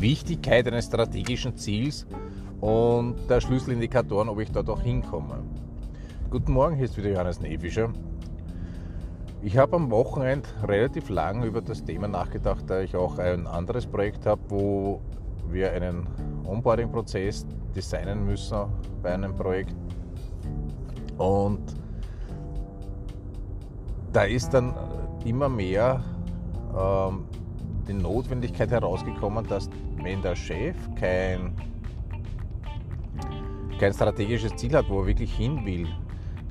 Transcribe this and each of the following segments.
Wichtigkeit eines strategischen Ziels und der Schlüsselindikatoren, ob ich dort auch hinkomme. Guten Morgen, hier ist wieder Johannes Nefischer. Ich habe am Wochenende relativ lang über das Thema nachgedacht, da ich auch ein anderes Projekt habe, wo wir einen Onboarding-Prozess designen müssen bei einem Projekt. Und da ist dann immer mehr ähm, die Notwendigkeit herausgekommen, dass wenn der Chef kein, kein strategisches Ziel hat, wo er wirklich hin will,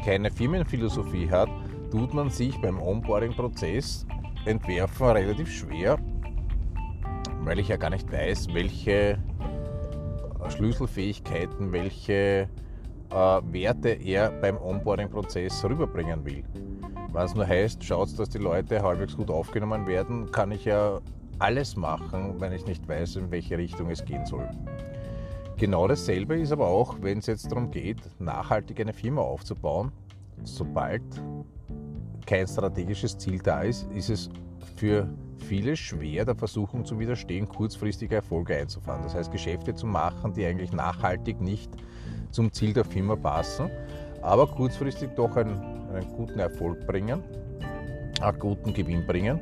keine Firmenphilosophie hat, tut man sich beim Onboarding-Prozess entwerfen relativ schwer, weil ich ja gar nicht weiß, welche Schlüsselfähigkeiten, welche äh, Werte er beim Onboarding-Prozess rüberbringen will. Es nur heißt, schaut, dass die Leute halbwegs gut aufgenommen werden, kann ich ja alles machen, wenn ich nicht weiß, in welche Richtung es gehen soll. Genau dasselbe ist aber auch, wenn es jetzt darum geht, nachhaltig eine Firma aufzubauen. Sobald kein strategisches Ziel da ist, ist es für viele schwer, der Versuchung zu widerstehen, kurzfristige Erfolge einzufahren. Das heißt, Geschäfte zu machen, die eigentlich nachhaltig nicht zum Ziel der Firma passen, aber kurzfristig doch einen, einen guten Erfolg bringen, einen guten Gewinn bringen.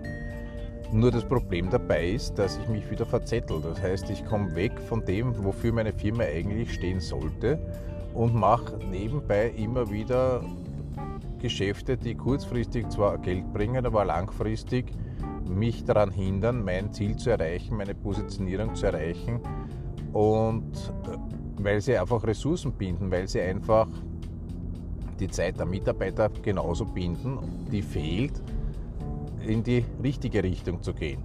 Nur das Problem dabei ist, dass ich mich wieder verzettel. Das heißt, ich komme weg von dem, wofür meine Firma eigentlich stehen sollte und mache nebenbei immer wieder Geschäfte, die kurzfristig zwar Geld bringen, aber langfristig mich daran hindern, mein Ziel zu erreichen, meine Positionierung zu erreichen. Und äh, weil sie einfach Ressourcen binden, weil sie einfach die Zeit der Mitarbeiter genauso binden, die fehlt, in die richtige Richtung zu gehen.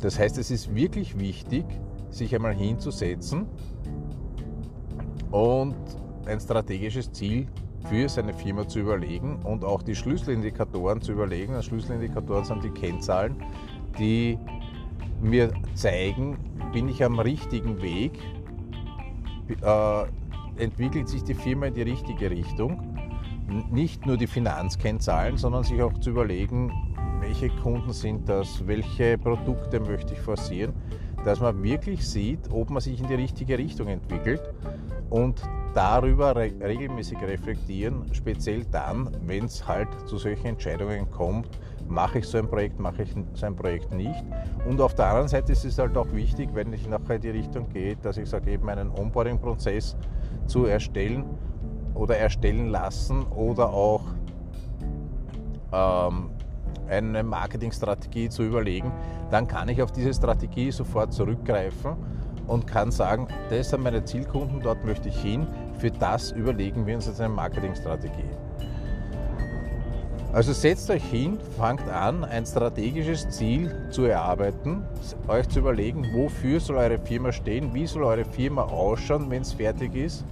Das heißt, es ist wirklich wichtig, sich einmal hinzusetzen und ein strategisches Ziel für seine Firma zu überlegen und auch die Schlüsselindikatoren zu überlegen. Und Schlüsselindikatoren sind die Kennzahlen, die mir zeigen, bin ich am richtigen Weg, äh, entwickelt sich die Firma in die richtige Richtung. Nicht nur die Finanzkennzahlen, sondern sich auch zu überlegen, welche Kunden sind das, welche Produkte möchte ich forcieren, dass man wirklich sieht, ob man sich in die richtige Richtung entwickelt und darüber re regelmäßig reflektieren, speziell dann, wenn es halt zu solchen Entscheidungen kommt, mache ich so ein Projekt, mache ich so ein Projekt nicht. Und auf der anderen Seite ist es halt auch wichtig, wenn ich nachher in die Richtung gehe, dass ich sage, eben einen Onboarding-Prozess zu erstellen oder erstellen lassen oder auch ähm, eine Marketingstrategie zu überlegen, dann kann ich auf diese Strategie sofort zurückgreifen und kann sagen, das sind meine Zielkunden, dort möchte ich hin, für das überlegen wir uns jetzt eine Marketingstrategie. Also setzt euch hin, fangt an, ein strategisches Ziel zu erarbeiten, euch zu überlegen, wofür soll eure Firma stehen, wie soll eure Firma ausschauen, wenn es fertig ist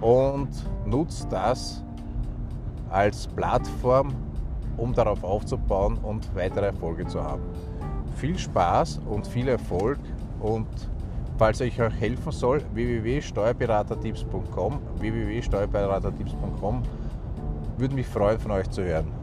und nutzt das als Plattform, um darauf aufzubauen und weitere Erfolge zu haben. Viel Spaß und viel Erfolg und Falls ich euch helfen soll, www.steuerberatertipps.com, www.steuerberatertipps.com, würde mich freuen, von euch zu hören.